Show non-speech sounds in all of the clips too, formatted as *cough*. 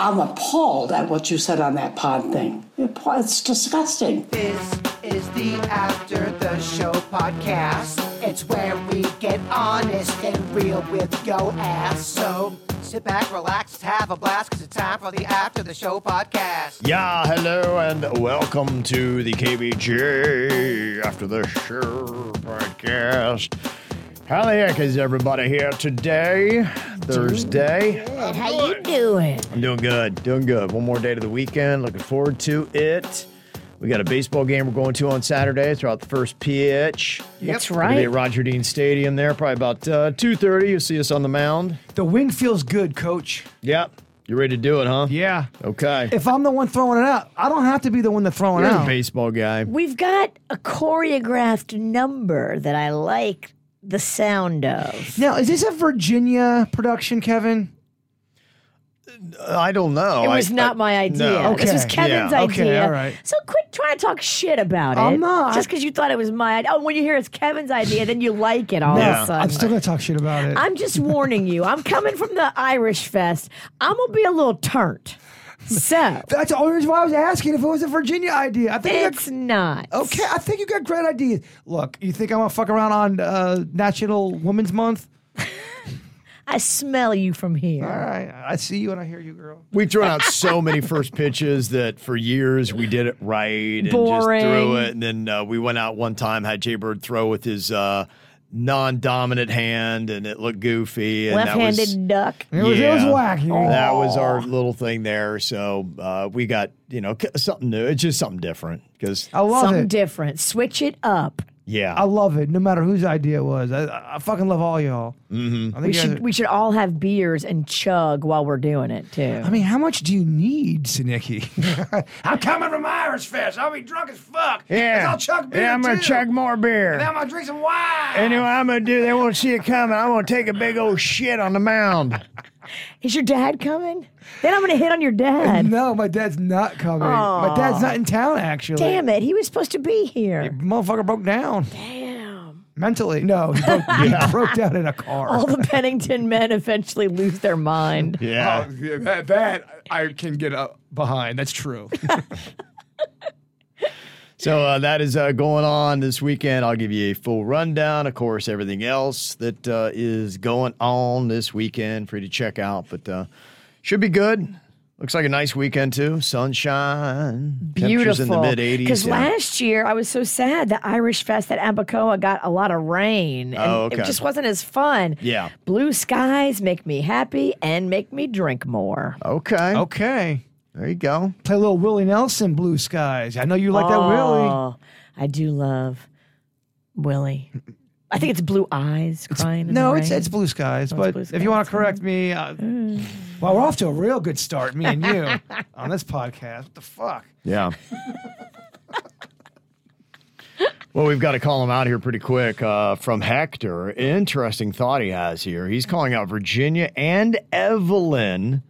I'm appalled at what you said on that pod thing. It's disgusting. This is the After the Show podcast. It's where we get honest and real with yo ass. So sit back, relax, have a blast, because it's time for the After the Show podcast. Yeah, hello and welcome to the KVJ After the Show podcast. How the heck is everybody here today? Thursday. Good. How you doing? I'm doing good, doing good. One more day to the weekend. Looking forward to it. We got a baseball game we're going to on Saturday throughout the first pitch. That's Gonna be right. at Roger Dean Stadium there, probably about uh, 2.30. You'll see us on the mound. The wind feels good, coach. Yep. You ready to do it, huh? Yeah. Okay. If I'm the one throwing it out, I don't have to be the one that's throwing You're it a out. baseball guy. We've got a choreographed number that I like the sound of. Now, is this a Virginia production, Kevin? I don't know. It was I- not I- my idea. No. This was Kevin's Yeah. Okay, idea. all right. So quit trying to talk shit about it. I'm not. Just because you thought it was my idea. Oh, when you hear it's Kevin's idea, then you like it all Yeah. of a sudden. I'm still going to talk shit about it. I'm just warning you. I'm coming from the Irish Fest. I'm gonna be a little turnt. So That's the only reason why I was asking if it was a Virginia idea. I think you it's not. okay. I think you got great ideas. Look, you think I'm gonna fuck around on uh, National Women's Month? *laughs* I smell you from here. All right, I see you and I hear you, girl. We've thrown out so many first pitches that for years we did it right and Boring. just threw it. And then uh, we went out one time, had Jay Bird throw with his uh, non-dominant hand, and it looked goofy. And Left-handed That was, duck. It was, it was Yeah. wacky. that was our little thing there. So uh, we got you know something new. It's just something different because I love Something it. different. Switch it up. Yeah, I love it. No matter whose idea it was, I, I I fucking love all y'all. Mm-hmm. I think We you guys should are- we should all have beers and chug while we're doing it too. I mean, how much do you need, Sinicki? *laughs* I'm coming from Irish Fest. I'll be drunk as fuck. yeah. I'll chug beer yeah, I'm gonna too. chug more beer. And then I'm gonna drink some wine. Anyway, I'm gonna do. They won't see it coming. I'm gonna take a big old shit on the mound. Is your dad coming? Then I'm gonna hit on your dad. no, my dad's not coming. My dad's not in town, actually. Damn it, he was supposed to be here. Motherfucker broke down Damn. mentally. No, he broke, he *laughs* broke down in a car. All the Pennington men eventually lose their mind. Yeah. Oh, yeah, that, that I can get up behind. That's true. *laughs* So uh, that is uh, going on this weekend. I'll give you a full rundown. Of course, everything else that uh, is going on this weekend for you to check out. But uh, should be good. Looks like a nice weekend too. Sunshine, beautiful in the mid 80s. Because yeah. last year I was so sad that Irish Fest at Abacoa got a lot of rain. And Oh, okay. it just wasn't as fun. Yeah. Blue skies make me happy and make me drink more. Okay. okay. There you go. Play a little Willie Nelson, Blue Skies. I know you like that Willie. Oh, I do love Willie. I think it's Blue Eyes crying. in No, the it's rain. it's Blue Skies. but Blue if you want to correct me, uh, well, we're off to a real good start, me and you, *laughs* on this podcast. What the fuck? Yeah. well, we've got to call him out here pretty quick. Uh, from Hector, interesting thought he has here. He's calling out Virginia and Evelyn.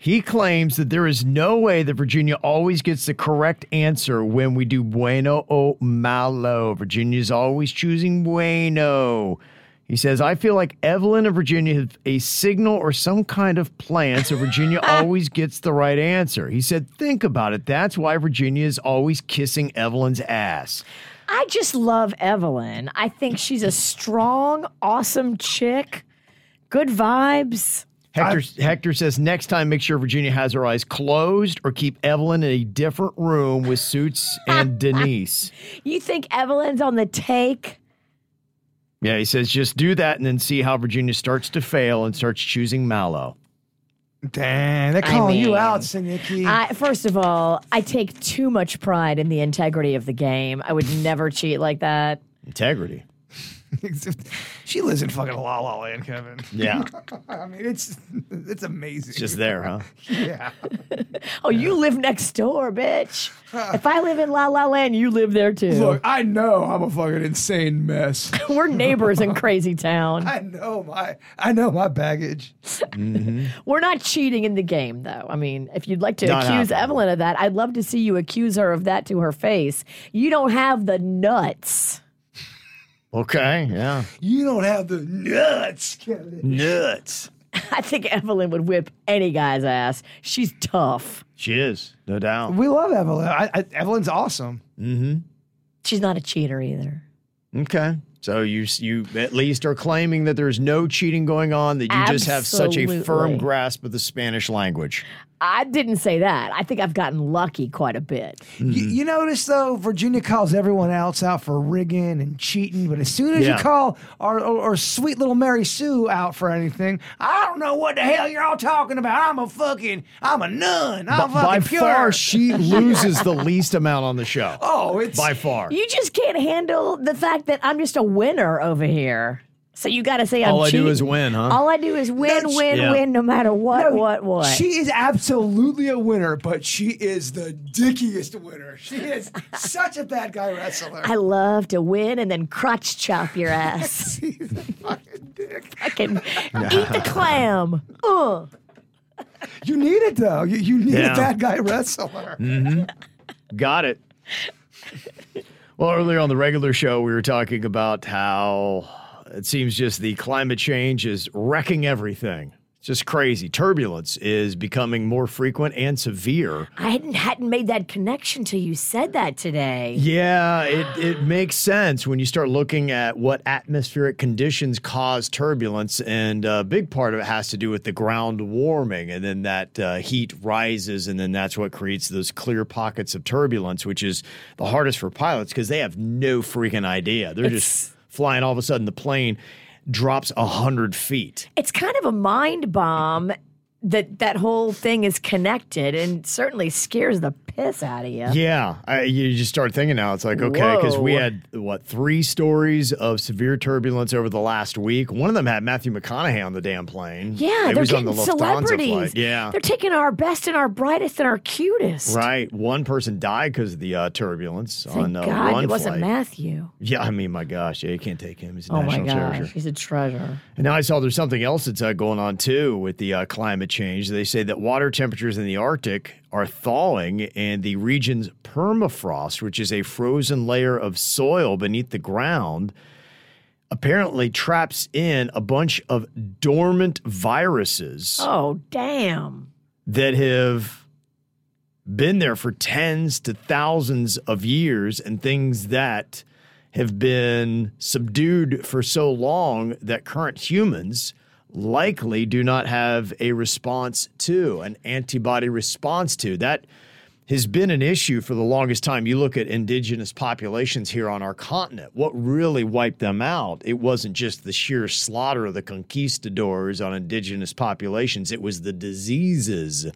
He claims that there is no way that Virginia always gets the correct answer when we do bueno o malo. Virginia's always choosing bueno. He says, I feel like Evelyn and Virginia have a signal or some kind of plan, so Virginia *laughs* always gets the right answer. He said, Think about it. That's why Virginia is always kissing Evelyn's ass. I just love Evelyn. I think she's a strong, awesome chick. Good vibes. Hector, Hector says, Next time, make sure Virginia has her eyes closed or keep Evelyn in a different room with Suits and *laughs* Denise. You think Evelyn's on the take? Yeah, he says, Just do that and then see how Virginia starts to fail and starts choosing malo. Damn, they're I calling you out, Sinicki. I, first of all, I take too much pride in the integrity of the game. I would never cheat like that. Integrity. She lives in fucking La La Land, Kevin. Yeah. *laughs* I mean, it's it's amazing. Just there, huh? yeah. *laughs* Oh, you live next door, bitch. *laughs* If I live in La La Land, you live there too. Look, I know I'm a fucking insane mess. We're neighbors in Crazy Town. I know my I know my baggage. Mm-hmm. We're not cheating in the game, though. I mean, if you'd like to Not accuse happening. Evelyn of that, I'd love to see you accuse her of that to her face. You don't have the nuts. Okay. Yeah. You don't have the nuts, Kevin. Nuts. *laughs* I think Evelyn would whip any guy's ass. She's tough. She is, no doubt. We love Evelyn. I, I, Evelyn's awesome. Mm-hmm. She's not a cheater either. Okay. So you you at least are claiming that there's no cheating going on, that you just have such a firm grasp of the Spanish language. I didn't say that. I think I've gotten lucky quite a bit. Y- hmm. You, notice though, Virginia calls everyone else out for rigging and cheating, but as soon as Yeah. you call our, our, our sweet little Mary Sue out for anything, I don't know what the hell you're all talking about. I'm a fucking, I'm a nun. I'm By fucking pure. far, she loses the least amount on the show. oh, it's By far. You just can't handle the fact that I'm just a winner over here. So you got to say I'm All I do is win, huh? All I do is win, No, win, yeah. win, no matter what, No, what, what. She is absolutely a winner, but she is the dickiest winner. She is *laughs* such a bad guy wrestler. I love to win and then crotch chop your *laughs* ass. She's a fucking dick. *laughs* Fucking eat the clam. Ugh. You need it though. You, you need Yeah. a bad guy wrestler. Mm-hmm. Got it. Well, earlier on the regular show, we were talking about how it seems just the climate change is wrecking everything. It's just crazy. Turbulence is becoming more frequent and severe. I hadn't, hadn't made that connection till you said that today. Yeah, it, it makes sense when you start looking at what atmospheric conditions cause turbulence. And a big part of it has to do with the ground warming. And then that uh, heat rises. And then that's what creates those clear pockets of turbulence, which is the hardest for pilots because they have no freaking idea. They're just flying. All of a sudden, the plane drops a 100 feet. It's kind of a mind bomb that that whole thing is connected and certainly scares the piss out of you. Yeah, I, you just start thinking now. It's like okay, because we had what three stories of severe turbulence over the last week. One of them had Matthew McConaughey on the damn plane. Yeah, He they're was on getting the celebrities. Yeah, They're taking our best and our brightest and our cutest. right. One person died because of the uh, turbulence Thank on uh, God one it wasn't flight. Matthew. Yeah, I mean, my gosh, yeah, you can't take him. He's a Oh my gosh, treasure. he's a treasure. And now I saw there's something else that's uh, going on too with the uh, climate change. They say that water temperatures in the Arctic are thawing, and the region's permafrost, which is a frozen layer of soil beneath the ground, apparently traps in a bunch of dormant viruses Oh damn. that have been there for tens to thousands of years and things that have been subdued for so long that current humans likely do not have a response to, an antibody response to. That has been an issue for the longest time. You look at indigenous populations here on our continent, what really wiped them out, it wasn't just the sheer slaughter of the conquistadors on indigenous populations, it was the diseases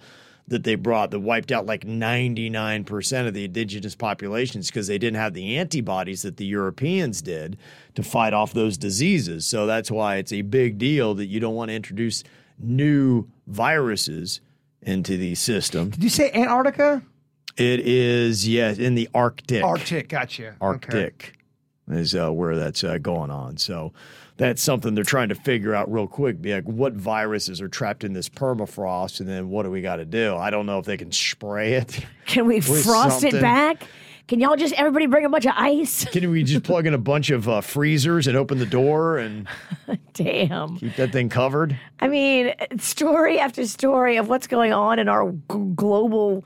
that they brought that wiped out like 99% of the indigenous populations because they didn't have the antibodies that the Europeans did to fight off those diseases. So that's why it's a big deal that you don't want to introduce new viruses into the system. Did you say Antarctica? It is, yes, in the Arctic. Arctic, gotcha. Okay. Arctic is uh, where that's uh, going on. So that's something they're trying to figure out real quick. Be like, what viruses are trapped in this permafrost, and then what do we got to do? I don't know if they can spray it. *laughs* Can we frost something. it back? Can y'all just everybody bring a bunch of ice? *laughs* Can we just plug in a bunch of uh, freezers and open the door and *laughs* Damn. keep that thing covered? I mean, story after story of what's going on in our g- global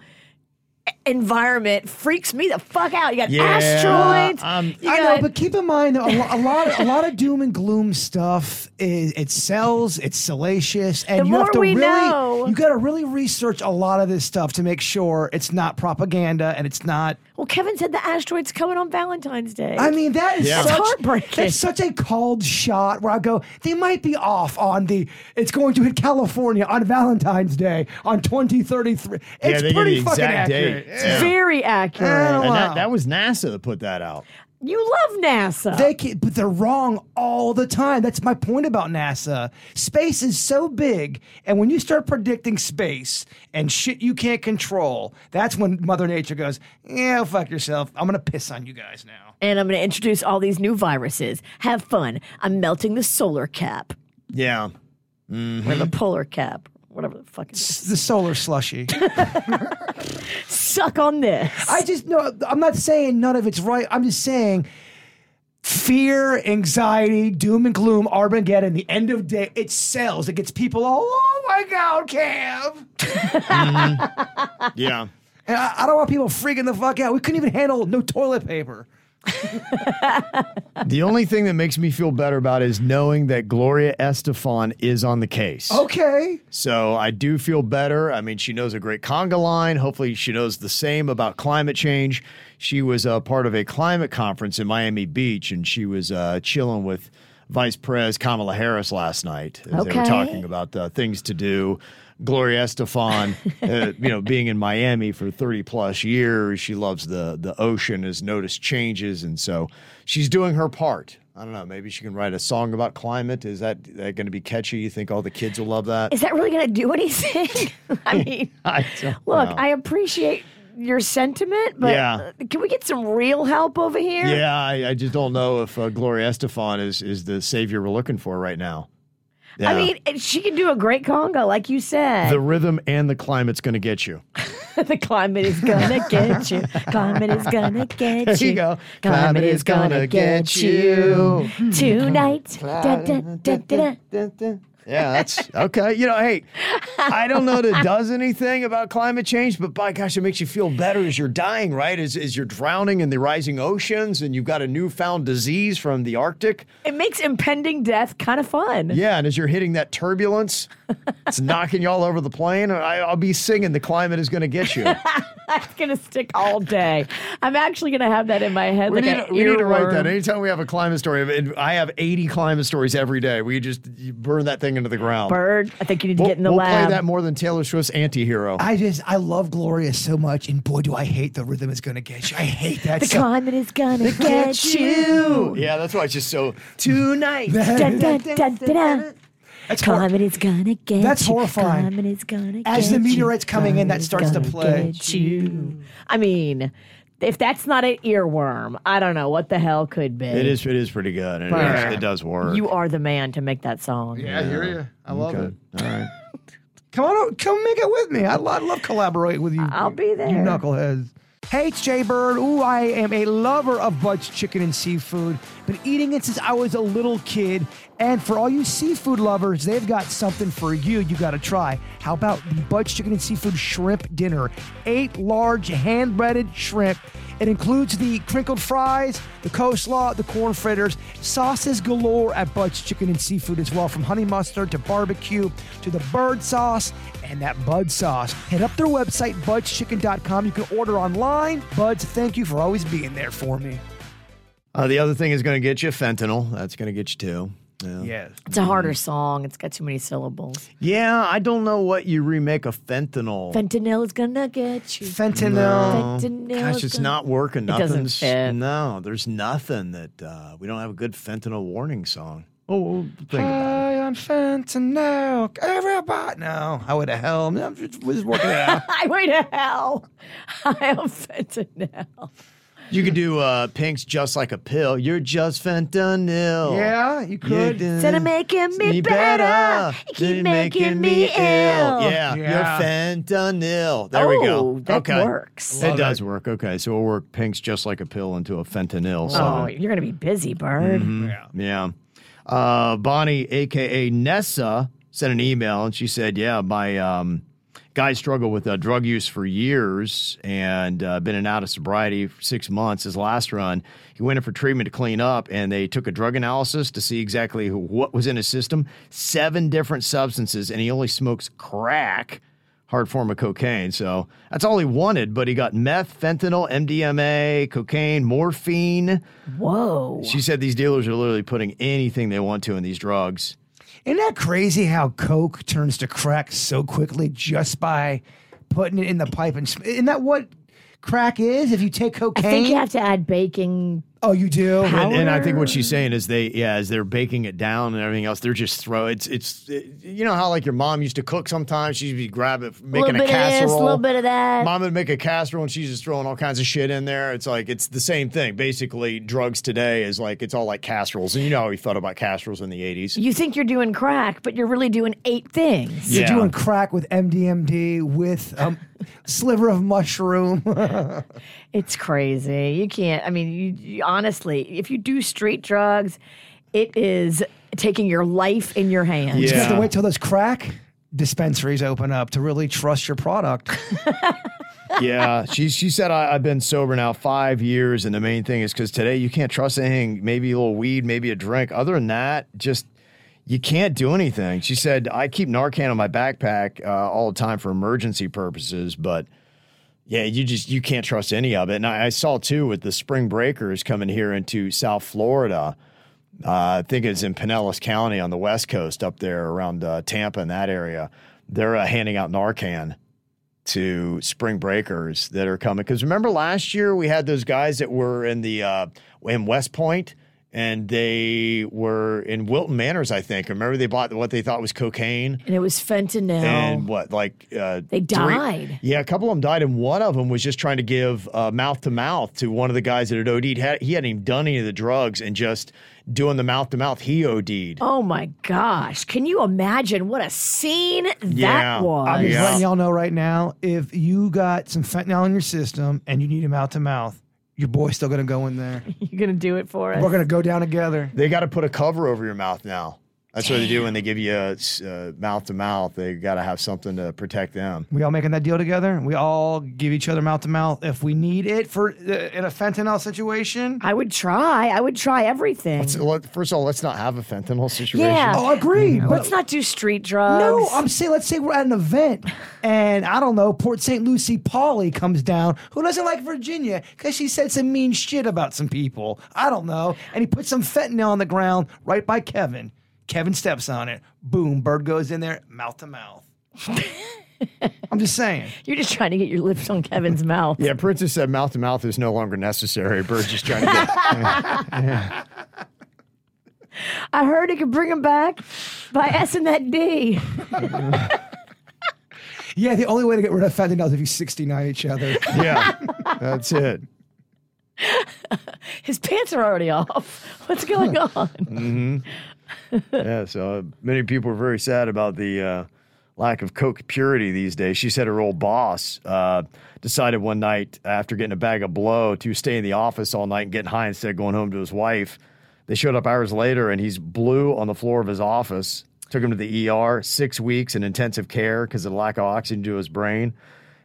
environment freaks me the fuck out. You got Yeah, asteroids. um, you I know, but keep in mind that a, lo- a lot, a lot of doom and gloom stuff is it sells, it's salacious, and The you have to we really, know- you got to really research a lot of this stuff to make sure it's not propaganda and it's not. Well, Kevin said the asteroid's coming on Valentine's Day. I mean, that is Yeah. such, It's heartbreaking. That's such a called shot where I go, they might be off on the. It's going to hit California on Valentine's Day on 2033. It's they give pretty the fucking exact accurate. date. Yeah. Very accurate. And wow. that, that was NASA that put that out. You love NASA. They can, but they're wrong all the time. That's my point about NASA. Space is so big, and when you start predicting space and shit you can't control, that's when Mother Nature goes, "Yeah, fuck yourself. I'm gonna piss on you guys now." and I'm going to introduce all these new viruses. Have fun. I'm melting the solar cap Yeah. Mm-hmm. or the polar cap, whatever mm. the fuck it is. The solar slushy. *laughs* Suck on this. I just no. I'm not saying none of it's right. I'm just saying. Fear, anxiety, doom and gloom, Armageddon, the end of day, it sells. It gets people all, oh my God, Cam. Mm-hmm. *laughs* Yeah. And I, I don't want people freaking the fuck out. We couldn't even handle no toilet paper. *laughs* The only thing that makes me feel better about it is knowing that Gloria Estefan is on the case. Okay. So I do feel better. I mean, she knows a great conga line. Hopefully, she knows the same about climate change. She was a part of a climate conference in Miami Beach, and she was uh, chilling with Vice Pres Kamala Harris last night as they were talking about uh, things to do. Gloria Estefan, uh, you know, being in Miami for 30 plus years, she loves the the ocean, has noticed changes, and so she's doing her part. I don't know. Maybe she can write a song about climate. Is that, that going to be catchy? You think all the kids will love that? Is that really going to do anything? *laughs* I mean, *laughs* I look, know. I appreciate your sentiment, but Yeah. uh, can we get some real help over here? Yeah, I, I just don't know if uh, Gloria Estefan is is the savior we're looking for right now. I mean, she can do a great conga, like you said. the rhythm and the climate's going to get you. *laughs* The, climate is gonna get you. Climate is gonna *laughs* get you. There you go. Climate is gonna get you hmm. tonight. Da, da, da, da, da. Yeah, that's okay. You know, hey, I don't know that it does anything about climate change, but by gosh, it makes you feel better as you're dying, right? As, as you're drowning in the rising oceans and you've got a newfound disease from the Arctic. It makes impending death kind of fun. Yeah, and as you're hitting that turbulence, it's knocking you all over the plane. I, I'll be singing "The Climate Is Going to Get You." *laughs* It's gonna stick all day. I'm actually gonna have that in my head. We, like need, to- we need to write that. Anytime we have a climate story, I have 80 climate stories every day. We just burn that thing into the ground. Bird, I think you need to We'll, get in the we'll lab. play that more than Taylor Swift's anti-hero. I just I love Gloria so much, and boy, do I hate the rhythm is gonna get you. I hate that. the so- climate is gonna get, you. yeah, that's why it's just so tonight. Dun, dun, dun, dun, dun. That's hor- Climate is gonna get That's you. horrifying. Climate is gonna As get the you. meteorite's coming in, that Climate is starts to gonna play. get you. I mean, if that's not an earworm, I don't know what the hell could be. It is. It is pretty good. and It, Burn. is, it does work. You are the man to make that song. Yeah, I hear you. I love Okay. it. All right. *laughs* Come on, come make it with me. I love, I love collaborating with you. I'll be there. You knuckleheads. Hey, it's Jay Bird. Ooh, I am a lover of Bud's chicken and seafood. Been eating it since I was a little kid. And for all you seafood lovers, they've got something for you you got to try. How about the Bud's Chicken and Seafood Shrimp Dinner? Eight large hand breaded shrimp. It includes the crinkled fries, the coleslaw, the corn fritters, sauces galore at Bud's Chicken and Seafood as well, from honey mustard to barbecue to the bird sauce and that Bud sauce. Head up their website, budschicken.com. You can order online. Buds, thank you for always being there for me. Uh, the other thing is going to get you fentanyl. That's going to get you too. Yeah. Yes. It's a harder song. It's got too many syllables. Yeah, I don't know what you remake a fentanyl. Fentanyl is gonna get you. Fentanyl. Fentanyl Gosh, it's gonna- not working. It doesn't Nothing's fit. no. There's nothing that uh, we don't have a good fentanyl warning song. Oh, well, think about it. High on fentanyl. Everybody. No, I would have hell. I'm just, we're just working it out. Highway to hell. I am fentanyl. You could do uh, Pink's "Just Like a Pill." You're just fentanyl. yeah, you You could. done Instead of making me better, you keep making me ill. Yeah, Yeah. you're fentanyl. There we go. Oh, that okay. works. It does work. Okay, so we'll work Pink's "Just Like a Pill" into a fentanyl song. Oh, you're gonna be busy, bird. Yeah. Uh, Bonnie, aka Nessa, sent an email and she said, "Yeah, my um, guy struggled with uh, drug use for years and uh, been in out of sobriety for six months. His last run, he went in for treatment to clean up, and they took a drug analysis to see exactly who, what was in his system. Seven different substances, and he only smokes crack." Hard form of cocaine. So that's all he wanted, but he got meth, fentanyl, MDMA, cocaine, morphine. Whoa. She said these dealers are literally putting anything they want to in these drugs. Isn't that crazy how Coke turns to crack so quickly just by putting it in the pipe? And sm- isn't that what crack is if you take cocaine, I cocaine? think you have to add baking. Oh, you do. And, and I think what she's saying is they, yeah, as they're baking it down and everything else, they're just throw it's it's you know how like your mom used to cook sometimes she'd be grabbing A making little a bit of this, a little bit of that. Mom would make a casserole and she's just throwing all kinds of shit in there. It's like it's the same thing. Basically, drugs today is like it's all like casseroles, and you know how we thought about casseroles in the eighties. You think you're doing crack, but you're really doing eight things. You're doing crack with MDMD with um, *laughs* sliver of mushroom. *laughs* It's crazy. You can't. I mean, you, you- honestly, if you do street drugs, it is taking your life in your hands. You have to wait till those crack dispensaries open up to really trust your product. *laughs* yeah, she she said I, I've been sober now five years, and the main thing is because today you can't trust anything. Maybe a little weed, maybe a drink. Other than that, just you can't do anything. She said I keep Narcan on my backpack uh, all the time for emergency purposes, but yeah, you just you can't trust any of it. And I, I saw too with the spring breakers coming here into South Florida. Uh, I think it's in Pinellas County on the west coast, up there around uh, Tampa in that area. They're uh, handing out Narcan to spring breakers that are coming. Because remember last year we had those guys that were in the uh, in West Point and they were in Wilton Manors, I think. Remember they bought what they thought was cocaine. And it was fentanyl. And what, like uh, They three- died. yeah, a couple of them died, and one of them was just trying to give uh, mouth to mouth to one of the guys that had OD'd. Had, he hadn't even done any of the drugs, and just doing the mouth to mouth, he OD'd. oh my gosh. Can you imagine what a scene that Yeah. was? I'm just Yeah. letting y'all know right now if you got some fentanyl in your system and you need him out to mouth, your boy's still going to go in there. *laughs* You're going to do it for us? We're going to go down together. They got to put a cover over your mouth now. That's what they do when they give you a uh, mouth to mouth. They got to have something to protect them. We all making that deal together. We all give each other mouth to mouth if we need it for uh, in a fentanyl situation. I would try. I would try everything. So let- first of all, let's not have a fentanyl situation. Yeah. Oh, agreed. Let's not do street drugs. no, I'm saying let's say we're at an event and I don't know, Port St. Lucie Polly comes down who doesn't like Virginia because she said some mean shit about some people. I don't know. And he put some fentanyl on the ground right by Kevin. Kevin steps on it. Boom, bird goes in there, mouth to mouth. *laughs* I'm just saying. You're just trying to get your lips on Kevin's mouth. Yeah, Princess said mouth to mouth is no longer necessary. Bird's just trying to get. *laughs* I heard it could bring him back by S and that D. *laughs* Yeah, the only way to get rid of fentanyl is if you 69 each other. yeah, that's it. His pants are already off. What's going on? Mm-hmm. *laughs* Yeah, so uh, many people are very sad about the uh, lack of Coke purity these days. She said her old boss uh, decided one night after getting a bag of blow to stay in the office all night and getting high instead of going home to his wife. They showed up hours later and he's blue on the floor of his office. Took him to the ER, six weeks in intensive care because of the lack of oxygen to his brain.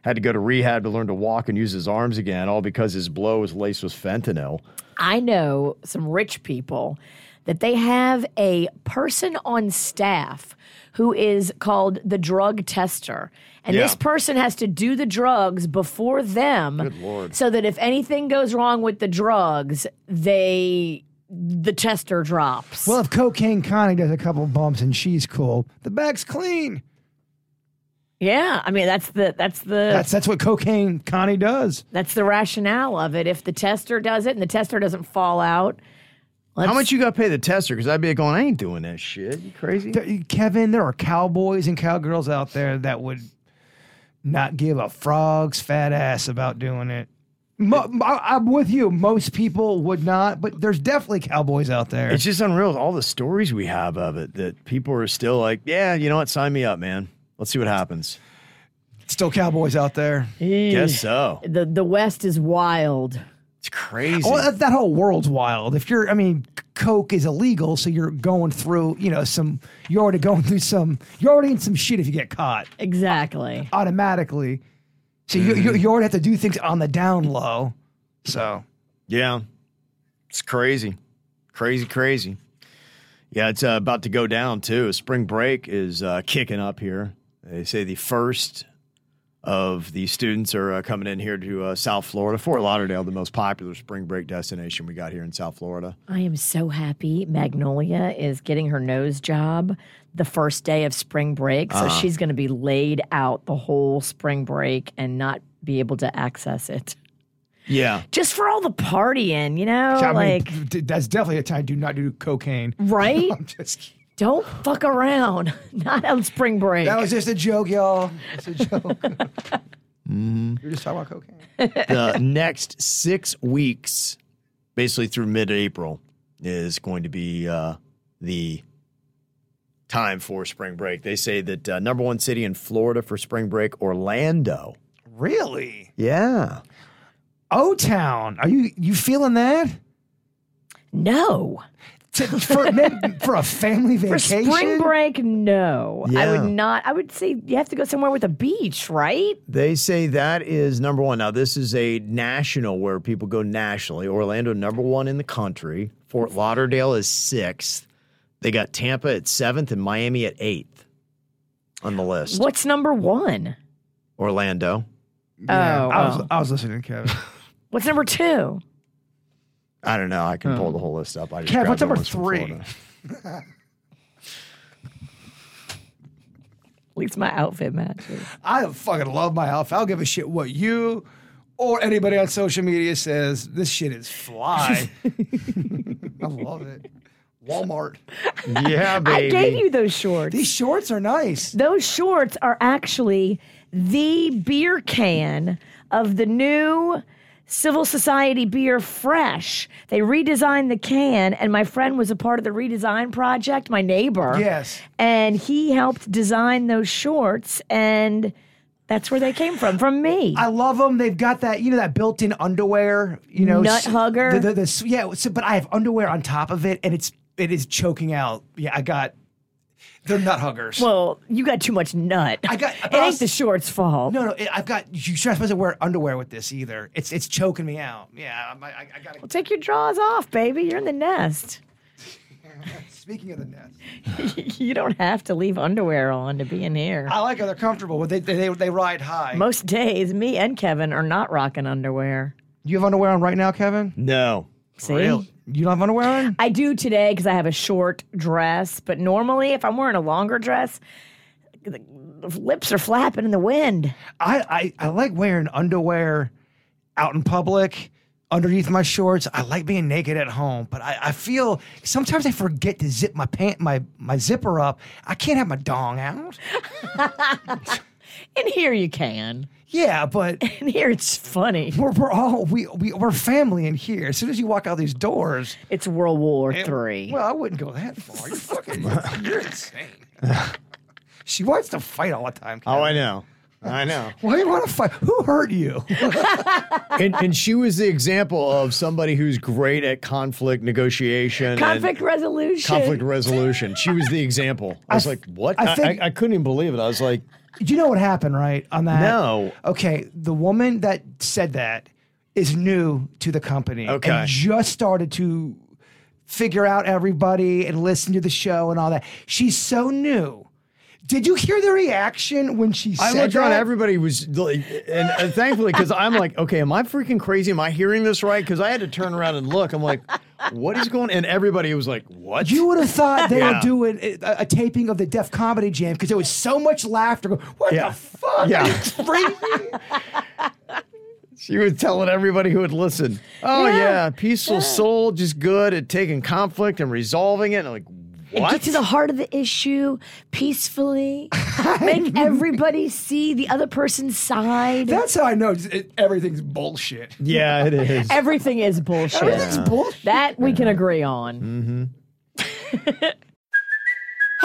Had to go to rehab to learn to walk and use his arms again, all because his blow was laced with fentanyl. I know some rich people that they have a person on staff who is called the drug tester. And this person has to do the drugs before them. Good Lord. So that if anything goes wrong with the drugs, they the tester drops. Well, if Cocaine Connie does a couple bumps and she's cool, the bag's clean. yeah, I mean that's the that's the That's that's what Cocaine Connie does. that's the rationale of it. If the tester does it and the tester doesn't fall out, How let's- much you got to pay the tester? Because I'd be going, I ain't doing that shit. You crazy? There- Kevin, there are cowboys and cowgirls out there that would not give a frog's fat ass about doing it. Mo- I, am with you. Most people would not, but there's definitely cowboys out there. It's just unreal. All the stories we have of it that people are still like, yeah, you know what? Sign me up, man. Let's see what happens. Still cowboys out there. Guess so. the the West is wild. It's crazy. Well, that, that whole world's wild. If you're, I mean, coke is illegal, so you're going through, you know, some. You're already going through some. You're already in some shit if you get caught Exactly. automatically. So you, you you already have to do things on the down low. So yeah. It's crazy. Crazy, crazy. Yeah, it's uh, about to go down too. Spring break is uh, kicking up here. They say the first of the students are uh, coming in here to uh, South Florida, Fort Lauderdale, the most popular spring break destination we got here in South Florida. I am so happy Magnolia is getting her nose job the first day of spring break. So she's going to be laid out the whole spring break and not be able to access it. Yeah. Just for all the partying, you know? I mean, like, that's definitely a time. Do not do cocaine. right? *laughs* I'm just kidding. Don't fuck around. *laughs* Not on spring break. That was just a joke, y'all. It's a joke. *laughs* You're just talking about cocaine. the next six weeks, basically through mid April, is going to be uh, the time for spring break. They say that uh, number one city in Florida for spring break, Orlando. Really? Yeah. O Town. Are you you feeling that? no. To- for, man, for a family vacation? For vacation? spring break, no. I would not. I would say you have to go somewhere with a beach, right? They say that is number one. Now, this is a national where people go nationally. Orlando, number one in the country. Fort Lauderdale is sixth. They got Tampa at seventh and Miami at eighth on the list. What's number one? Orlando. Oh, yeah, Oh, I was oh. I was listening, Kevin. What's number two? I don't know. I can pull oh. the whole list up. I just Kev, grabbed what's the number ones from three? Florida. At least my outfit matches. I fucking love my outfit. I don't give a shit what you or anybody on social media says. This shit is fly. *laughs* I love it. Walmart. Yeah, I baby. gave you those shorts. These shorts are nice. Those shorts are actually the beer can of the new Civil Society beer Fresh. They redesigned the can, and my friend was a part of the redesign project, my neighbor. Yes. And he helped design those shorts, and that's where they came from, from me. I love them. They've got that, you know, that built-in underwear. You know, Nut hugger? The, the, the- yeah, so, but I have underwear on top of it, and it's it is choking out. Yeah, I got. They're nut huggers. well, you got too much nut. I got- It ain't the shorts' fault. no, no, it, I've got. You're not supposed to wear underwear with this either. It's it's choking me out. Yeah, I, I, I got to. Take your drawers off, baby. You're in the nest. *laughs* Speaking of the nest, *laughs* you don't have to leave underwear on to be in here. I like how they're comfortable, but they they, they ride high. Most days, me and Kevin are not rocking underwear. you have underwear on right now, Kevin? No. See? You don't have underwear on? I do today because I have a short dress, but normally if I'm wearing a longer dress, the the lips are flapping in the wind. I, I I like wearing underwear out in public. Underneath my shorts, I like being naked at home, but I, I feel sometimes I forget to zip my pant my my zipper up. I can't have my dong out. *laughs* In here you can. Yeah, but *laughs* In here it's funny. we're, we're all we, we we're family in here. As soon as you walk out these doors, It's World War Three. Well, I wouldn't go that far. You're fucking you're insane. she wants to fight all the time. Oh, I know. I know. *laughs* Why do you want to fight? Who hurt you? and, and she was the example of somebody who's great at conflict negotiation. Conflict and resolution. conflict resolution. She was the example. I was I like, what? I I, think- I, I couldn't even believe it. I was like, Do you know what happened, right? On that? No. Okay, the woman that said that is new to the company. Okay. And just started to figure out everybody and listen to the show and all that. She's so new. Did you hear the reaction when she I said looked around. that? Everybody was, like, and, and thankfully, because I'm like, okay, am I freaking crazy? Am I hearing this right? Because I had to turn around and look. I'm like, what is going? And everybody was like, what? You would have thought they Yeah. were doing a, a taping of the Def Comedy Jam because there was so much laughter. Go, What Yeah. the fuck? Yeah. Are you crazy? She was telling everybody who would listen. Oh yeah, Yeah. peaceful soul, just good at taking conflict and resolving it. And I'm like, And what? Get to the heart of the issue peacefully. *laughs* Make everybody see the other person's side. That's how I know it, everything's bullshit. yeah, it is. Everything is bullshit. Everything's bullshit. That we can agree on. Mm-hmm. *laughs*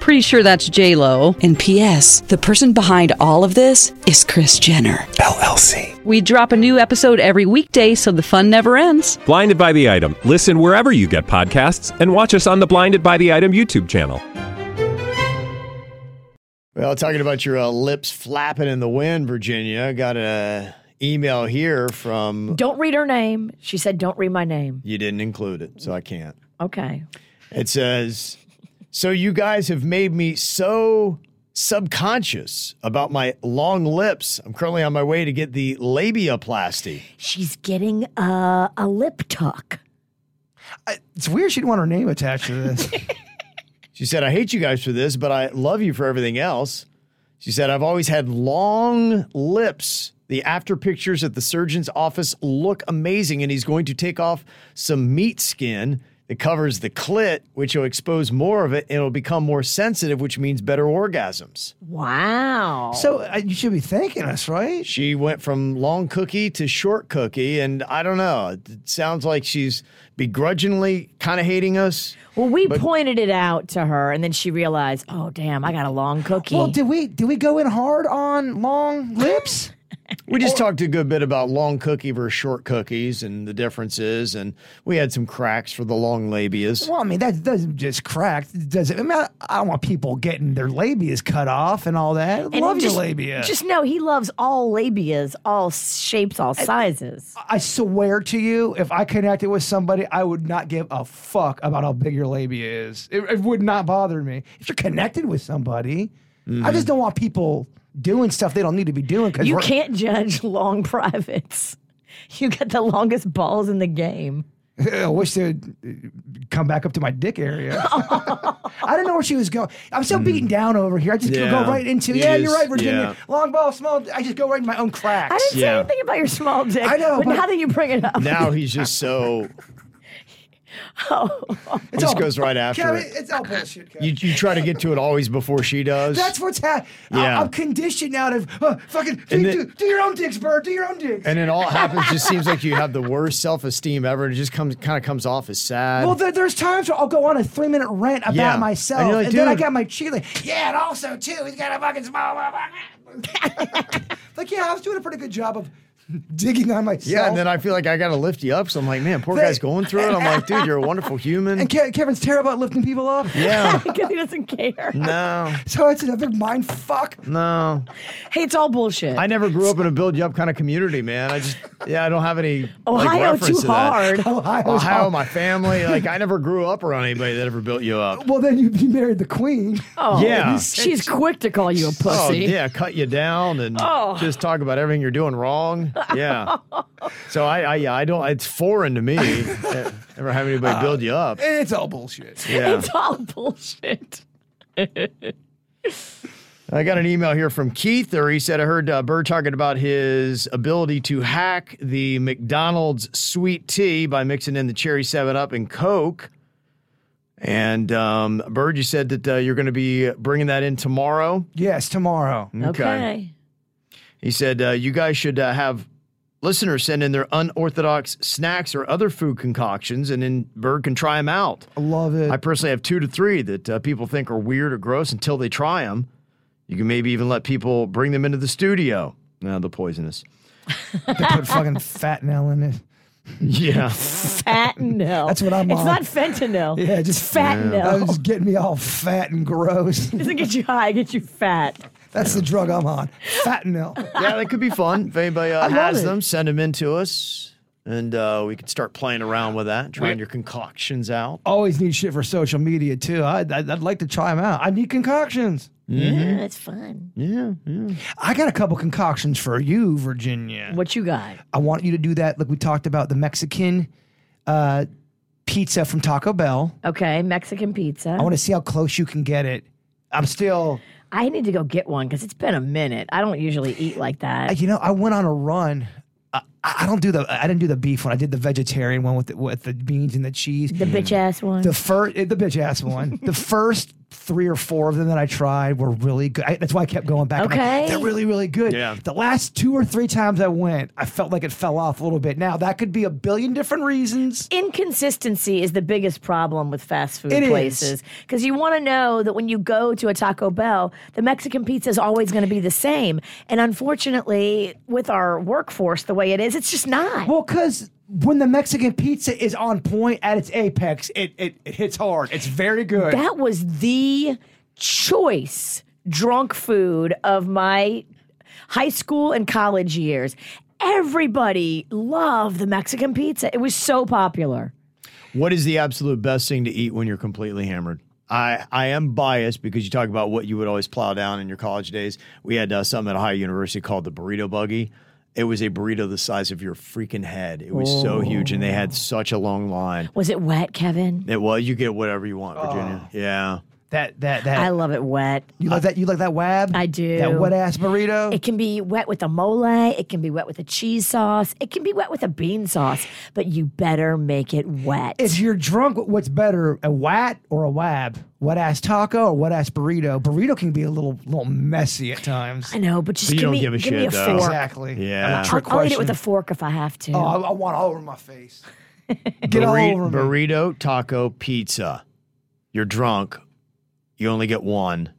Pretty sure that's J Lo. And P.S. The person behind all of this is Kris Jenner LLC. We drop a new episode every weekday, so the fun never ends. Blinded by the item. Listen wherever you get podcasts, and watch us on the Blinded by the Item YouTube channel. Well, talking about your uh, lips flapping in the wind, Virginia, got a email here from. Don't read her name. She said, "Don't read my name." You didn't include it, so I can't. Okay. It says, "So you guys have made me so subconscious about my long lips. I'm currently on my way to get the labiaplasty." She's getting uh, a lip tuck. It's weird she didn't want her name attached to this. *laughs* She said, I hate you guys for this, but I love you for everything else. She said, I've always had long lips. The after pictures at the surgeon's office look amazing, and he's going to take off some meat skin that covers the clit, which will expose more of it and it'll become more sensitive, which means better orgasms. Wow. so uh, you should be thanking us, right? She went from long cookie to short cookie, and I don't know. It sounds like she's begrudgingly kind of hating us. well, we but- pointed it out to her, and then she realized, "Oh, damn, I got a long cookie." Well, did we did we go in hard on long lips? We just talked a good bit about long cookie versus short cookies and the differences, and we had some cracks for the long labias. Well, I mean that doesn't just crack. Does it? I mean, I, I don't want people getting their labias cut off and all that. I And love just, your labia. Just know he loves all labias, all shapes, all sizes. I swear to you, if I connected with somebody, I would not give a fuck about how big your labia is. It, it would not bother me. If you're connected with somebody, I mm-hmm. just don't want people doing stuff they don't need to be doing. Because You can't judge *laughs* long privates. You got the longest balls in the game. *laughs* I wish they'd uh, come back up to my dick area. *laughs* I didn't know where she was going. I'm so beaten down over here. I just Yeah, go right into. it Yeah, is, you're right, Virginia. yeah. Long ball, small. I just go right in my own cracks. I didn't Yeah. say anything about your small dick. I know, but, but- now that you bring it up, Now he's just so. *laughs* It's just all- goes right after Kevin, it. It's all bullshit. Kevin. You, you try to get to it always before she does. That's what's happening. Yeah. I'm conditioned out of uh, fucking do, then- do, do your own dicks, Bird. Do your own dicks. and then all happens just seems like you have the *laughs* worst self esteem ever, and it just comes kind of comes off as sad. well, there, there's times where I'll go on a three minute rant about Yeah. myself, And and, you're like, then I dude- got my cheek yeah, and also too, he's got a fucking small. *laughs* like, yeah, I was doing a pretty good job of *laughs* digging on myself. yeah, and then I feel like I got to lift you up. So I'm like, man, poor guy's going through it. I'm like, dude, you're a wonderful human. And Ke- Kevin's terrible at lifting people up. yeah, *laughs* *laughs* because he doesn't care. no, So it's another mind fuck. no. Hey, it's all bullshit. I never grew up in a build you up kind of community, man. I just, yeah, I don't have any like, Ohio reference too to that. hard. Ohio's Ohio, hard. my family, like I never grew up around anybody that ever built you up. Well, then you, you married the queen. Oh, Yeah. she's quick to call you a Oh pussy. yeah, cut you down and Oh. just talk about everything you're doing wrong. Yeah. so I, I, yeah, I don't. It's foreign to me. *laughs* Ever have anybody build you up? It's all bullshit. Yeah. *laughs* It's all bullshit. I got an email here from Keith, or he said I heard uh, Bird talking about his ability to hack the McDonald's sweet tea by mixing in the cherry Seven Up and Coke. And um, Bird, you said that uh, you're going to be bringing that in tomorrow. Yes, tomorrow. Okay. He said uh, you guys should uh, have listeners send in their unorthodox snacks or other food concoctions, and then Bird can try them out. I love it. I personally have two to three that uh, people think are weird or gross until they try them. You can maybe even let people bring them into the studio. No, they're poisonous. they put fucking fentanyl in it. Yeah. Fentanyl. That's what I'm It's on. not fentanyl. Yeah, just It's fentanyl. That was just getting me all fat and gross. doesn't get you high, it gets you fat. That's the drug I'm on. Fentanyl. *laughs* yeah, that could be fun. If anybody uh, has them, send them in to us. And uh, we can start playing around with that, trying your concoctions out. Always need shit for social media too. I'd, I'd, I'd like to try them out. I need concoctions. Yeah, that's fun. Yeah, yeah. I got a couple concoctions for you, Virginia. What you got? I want you to do that, like we talked about the Mexican uh, pizza from Taco Bell. Okay, Mexican pizza. I want to see how close you can get it. I'm still, I need to go get one because it's been a minute. I don't usually eat like that. you know, I went on a run. I, I don't do the, I didn't do the beef one. I did the vegetarian one with the, with the beans and the cheese. The bitch ass one. The first, eh, the bitch ass one. *laughs* the first three or four of them that I tried were really good. I, that's why I kept going back. I'm like, Okay. they're really, really good. Yeah. The last two or three times I went, I felt like it fell off a little bit. Now that could be a billion different reasons. Inconsistency is the biggest problem with fast food It is. places because you want to know that when you go to a Taco Bell, the Mexican pizza is always going to be the same. And unfortunately, with our workforce the way it is, it's just not. Well, because when the Mexican pizza is on point at its apex, it, it, it hits hard. It's very good. That was the choice drunk food of my high school and college years. Everybody loved the Mexican pizza. It was so popular. What is the absolute best thing to eat when you're completely hammered? I, I am biased because you talk about what you would always plow down in your college days. We had uh, something at Ohio University called the burrito buggy. It was a burrito the size of your freaking head. It was so huge, and they had oh. such a long line. Was it wet, Kevin? It well, you get whatever you want, Virginia. Oh. Yeah. That that that. I love it wet. you like that? You like that wab? I do. That wet ass burrito. It can be wet with a mole. It can be wet with a cheese sauce. It can be wet with a bean sauce, but you better make it wet. if you're drunk, what's better, a wat or a wab? Wet ass taco or wet ass burrito? Burrito can be a little little messy at times. I know, but just But you give don't me give a give me shit, a though. fork. Exactly. Yeah. I'm a I'll- trick I'll eat it with a fork if I have to. Oh, I, I want all over my face. *laughs* Get all Burri- over me. burrito, taco, pizza. You're drunk. You only get one.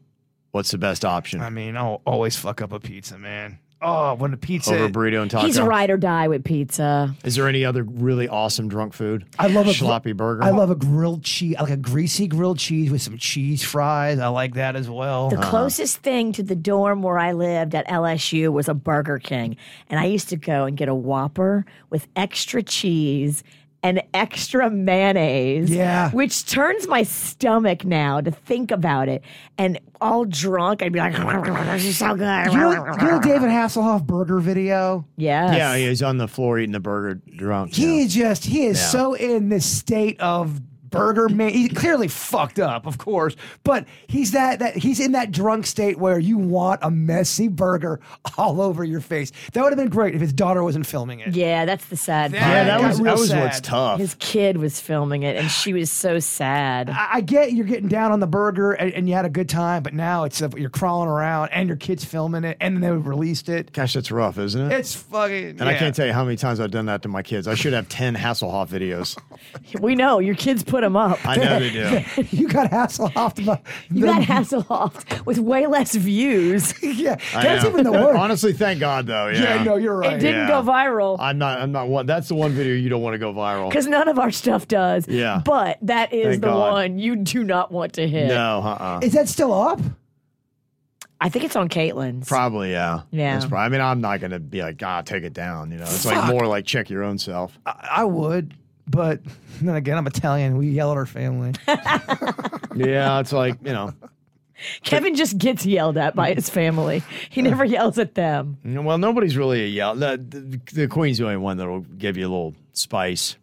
What's the best option? I mean, I'll always fuck up a pizza, man. Oh, when the pizza. Over burrito and taco. He's a ride or die with pizza. Is there any other really awesome drunk food? I love a gr- sloppy burger. I love a grilled cheese, like a greasy grilled cheese with some cheese fries. I like that as well. The uh-huh. closest thing to the dorm where I lived at LSU was a Burger King. And I used to go and get a Whopper with extra cheese and extra mayonnaise. Yeah. Which turns my stomach now to think about it. And all drunk, I'd be like, *laughs* this is so good. you know, you know David Hasselhoff burger video? Yes. Yeah, he's on the floor eating the burger drunk. He yeah. is just he is Yeah. so in this state of burger man. He's clearly fucked up, of course, but he's that that he's in that drunk state where you want a messy burger *laughs* all over your face. That would have been great if his daughter wasn't filming it. Yeah, that's the sad part. Yeah, that was that was what's tough. His kid was filming it, and she was so sad. I I get you're getting down on the burger and, and you had a good time, but now it's uh, you're crawling around and your kid's filming it and then they released it. Gosh, that's rough, isn't it? It's fucking. and I can't tell you how many times I've done that to my kids. I should have ten Hasselhoff videos. *laughs* We know your kids put him up. I know they do. *laughs* you got Hasselhoff. To, You got Hasselhoff with way less views. *laughs* yeah, I that's know. even the worst. Honestly, thank God though. Yeah, yeah, no, you're right. It didn't Yeah. go viral I'm not. I'm not one. That's the one video you don't want to go viral. because none of our stuff does. Yeah. But that is Thank the God. one you do not want to hit. No, uh, uh Is that still up? I think it's on Caitlin's. Probably, yeah. Yeah. That's prob- I mean, I'm not gonna be like, ah, take it down. You know, it's like more like check your own self. I, I would, but then again, I'm Italian. We yell at our family. *laughs* yeah, it's like you know. Kevin just gets yelled at by his family. He never yells at them. Well, nobody's really a yell. The, the, the queen's the only one that'll give you a little spice.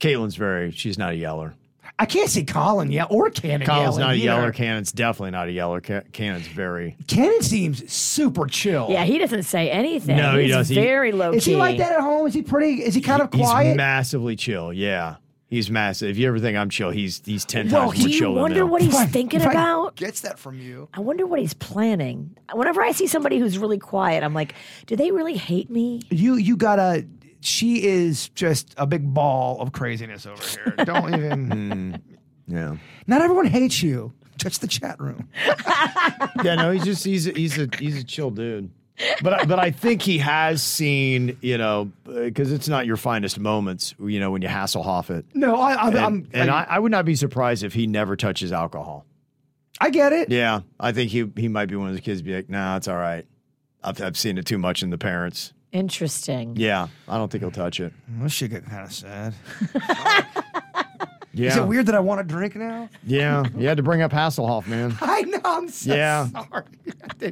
Caitlin's very. She's not a yeller. I can't see Colin yell or Cannon. Colin's yelling not a either. yeller. Cannon's definitely not a yeller. Ca- Cannon's very. Cannon seems super chill. Yeah, he doesn't say anything. No, he He's doesn't. He- very low chill. Is key. he like that at home? Is he pretty? Is he kind of quiet? He's massively chill. Yeah, he's massive. If you ever think I'm chill, he's he's ten Well, times more Do you chill than wonder him. what he's If I- thinking if I about? Gets that from you? I wonder what he's planning. Whenever I see somebody who's really quiet, I'm like, do they really hate me? You you gotta. She is just a big ball of craziness over here. *laughs* Don't even. Hmm. yeah. Not everyone hates you. Just the chat room. *laughs* yeah, no, he's just he's a, he's a he's a chill dude. But I- but I think he has seen you know because it's not your finest moments you know when you Hasselhoff it. No, I, I, And, I'm. and I, I, I would not be surprised if he never touches alcohol. I get it. Yeah, I think he he might be one of the kids. Be like, nah, it's all right. I've I've seen it too much in the parents. Interesting. Yeah, I don't think he'll touch it. Mm, this shit get kind of sad. Yeah, *laughs* Is it weird that I want to drink now? Yeah, *laughs* you had to bring up Hasselhoff, man. I know. I'm so Yeah. sorry. *laughs*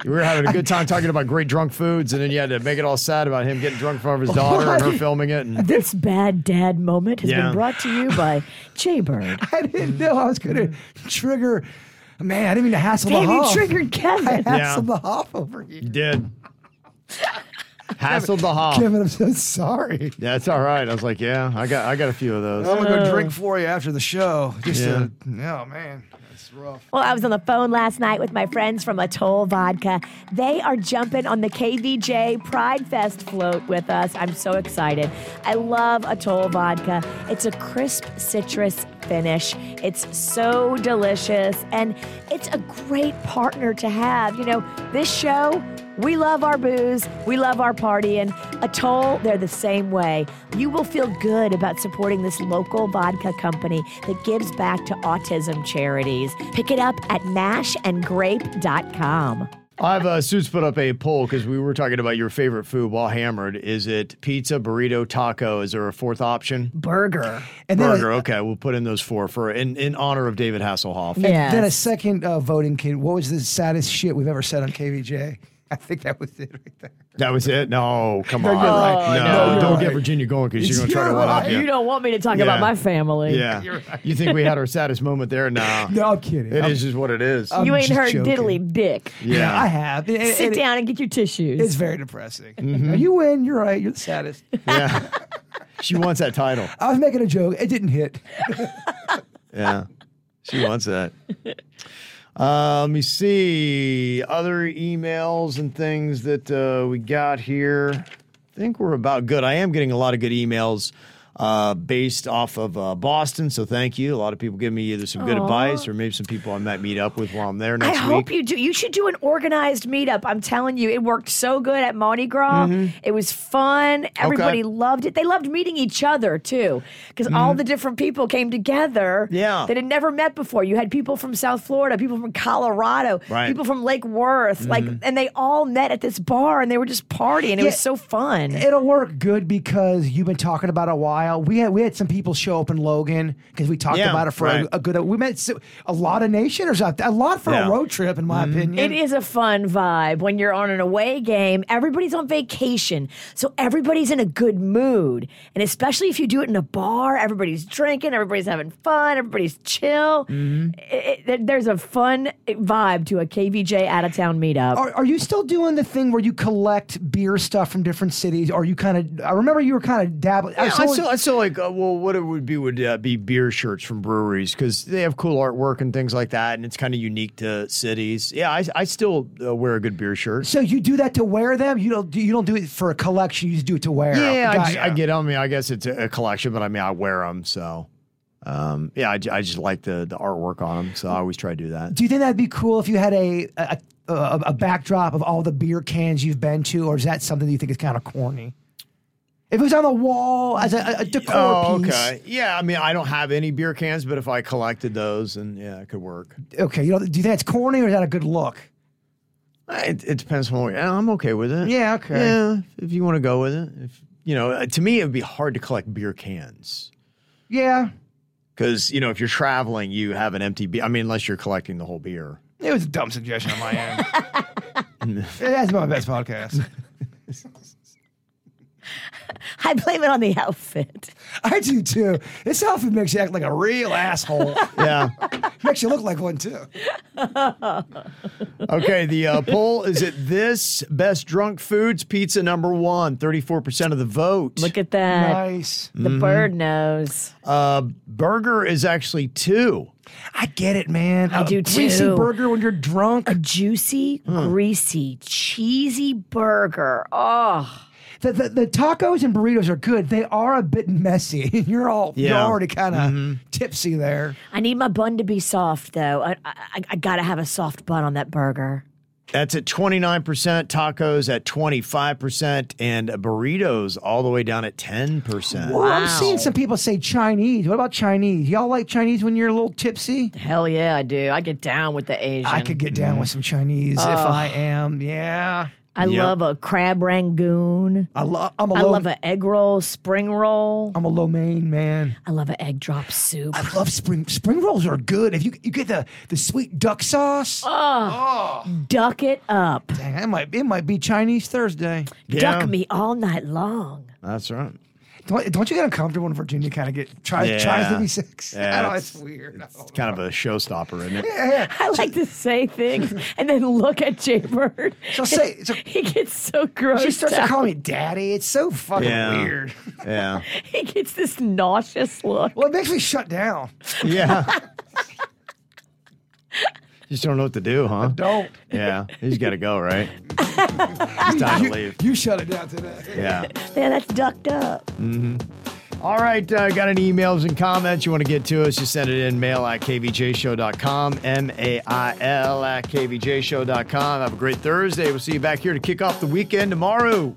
We were having a good time talking about great drunk foods, and then you had to make it all sad about him getting drunk in front of his daughter and her filming it. And This bad dad moment has Yeah. been brought to you by Jay Bird. I didn't know I was going to trigger. Man, I didn't mean to hassle Damn, the you Hoff. triggered Kevin. I hassled the Hoff over here. you did. *laughs* Hasselhoff. Kevin, I'm so sorry. Yeah, it's all right. I was like, yeah, I got I got a few of those. I'm gonna go oh. drink for you after the show. Just Yeah. to, oh man, that's rough. Well, I was on the phone last night with my friends from Atoll Vodka. They are jumping on the KVJ Pride Fest float with us. I'm so excited. I love Atoll Vodka. It's a crisp citrus finish. It's so delicious and it's a great partner to have. You know, this show, we love our booze, we love our partying. Atoll, they're the same way. You will feel good about supporting this local vodka company that gives back to autism charities. Pick it up at mashandgrape.com. I've uh, Suits put up a poll because we were talking about your favorite food while hammered. Is it pizza, burrito, taco? Is there a fourth option? Burger. And then, Burger. a, okay, we'll put in those four for in, in honor of David Hasselhoff. and Yes. then a second uh, voting kid. What was the saddest shit we've ever said on KVJ? *laughs* I think that was it right there. That was it. No, come on. you're right. No, No, you're don't right. get Virginia going because you're going to try to You're one up you. You don't want me to talk Yeah. about my family. Yeah. *laughs* You think we had our saddest moment there? No. *laughs* No, I'm kidding. It I'm- is just what it is. I'm You ain't heard joking. diddly dick. Yeah, I have. And- Sit it- down and get your tissues. It's very depressing. Mm-hmm. You win. You're right. You're the saddest. yeah. She wants that title. I was making a joke. It didn't hit. Yeah. She wants that. Uh, let me see other emails and things that uh, we got here. I think we're about good. I am getting a lot of good emails uh, based off of uh, Boston, so thank you. A lot of people give me either some good Aw. advice or maybe some people I might meet up with while I'm there I next hope week. you do. You should do an organized meetup. I'm telling you, it worked so good at Mardi Gras. It was fun. Everybody loved it. They loved meeting each other too, because all the different people came together. Yeah. that had never met before. You had people from South Florida, people from Colorado, Right. people from Lake Worth, like, and they all met at this bar and they were just partying. It Yeah. was so fun. It'll work good because you've been talking about it a while. We had we had some people show up in Logan because we talked Yeah, about it for right. a, a good. We met a lot of nationers out there. A lot for Yeah. a road trip, in my opinion. It is a fun vibe when you're on an away game. Everybody's on vacation, so everybody's in a good mood. And especially if you do it in a bar, everybody's drinking, everybody's having fun, everybody's chill. Mm-hmm. It- it- there's a fun vibe to a KVJ out of town meetup. Are, are you still doing the thing where you collect beer stuff from different cities? Or you kind of? I remember you were kind of dabbling. Yeah, I saw- still, I still like. Uh, well, what it would be would uh, be beer shirts from breweries because they have cool artwork and things like that, and it's kind of unique to cities. Yeah, I, I still uh, wear a good beer shirt. so you do that to wear them? You don't. You don't do it for a collection. You just do it to wear. Yeah, I, just. I get. I mean, I guess it's a, a collection, but I mean, I wear them. So, um, yeah, I, I just like the the artwork on them. So I always try to do that. Do you think that'd be cool if you had a a, a a backdrop of all the beer cans you've been to, or is that something that you think is kind of corny? If it was on the wall as a, a decor Oh, piece. okay. Yeah, I mean, I don't have any beer cans, but if I collected those, and yeah, it could work. Okay. You know, do you think that's corny or is that a good look? Uh, It, it depends on what. yeah, I'm okay with it. Yeah. Okay. Yeah, if you want to go with it. If you know, uh, to me, it would be hard to collect beer cans. Yeah. Because you know, if you're traveling, you have an empty beer. I mean, unless you're collecting the whole beer. It was a dumb suggestion on my end. *laughs* That's my best podcast. *laughs* *laughs* I blame it on the outfit. I do too. This outfit makes you act like a real asshole. *laughs* Yeah. makes you look like one too. *laughs* Okay. The uh, poll is it this best drunk foods pizza number one? Thirty-four percent of the vote. Look at that. Nice. The bird knows. uh, burger is actually two. I get it, man. I A do Greasy too. burger when you're drunk. A juicy, greasy, cheesy burger. Oh. The, the, the tacos and burritos are good. They are a bit messy. *laughs* You're all you're already kind of mm-hmm. tipsy there. I need my bun to be soft, though. I, I, I gotta have a soft bun on that burger. That's at twenty-nine percent. Tacos at twenty-five percent, and burritos all the way down at ten percent. Well, I'm seeing some people say Chinese. What about Chinese? Y'all like Chinese when you're a little tipsy? Hell yeah, I do. I get down with the Asian. I could get down with some Chinese if I am. Yeah. I Yep. love a crab rangoon. I love. I'm a I low. love an egg roll, spring roll. I'm a lo mein man. I love an egg drop soup. I love spring spring rolls are good. If you you get the the sweet duck sauce, Oh, Duck it up. dang, it might it might be Chinese Thursday. Yeah. Duck me all night long. That's right. Don't, don't you get uncomfortable when Virginia kind of get tries tries to be sexy? Yeah, *laughs* I know it's- it's weird. It's oh, kind of a showstopper, isn't it? I like to say things and then look at Jay Bird. She'll say- so- *laughs* he gets so gross. She starts to call me daddy. It's so fucking Yeah. weird. Yeah. *laughs* He gets this nauseous look. Well, it makes me shut down. Yeah. Just don't know what to do, huh? Don't. Yeah. He's got to go, right? it's time to You, leave. you shut it down today. Yeah. Yeah, that's ducked up. All right. Uh, got any emails and comments you want to get to us? Just send it in mail at kvjshow.com, M A I L at kvjshow.com. Have a great Thursday. We'll see you back here to kick off the weekend tomorrow.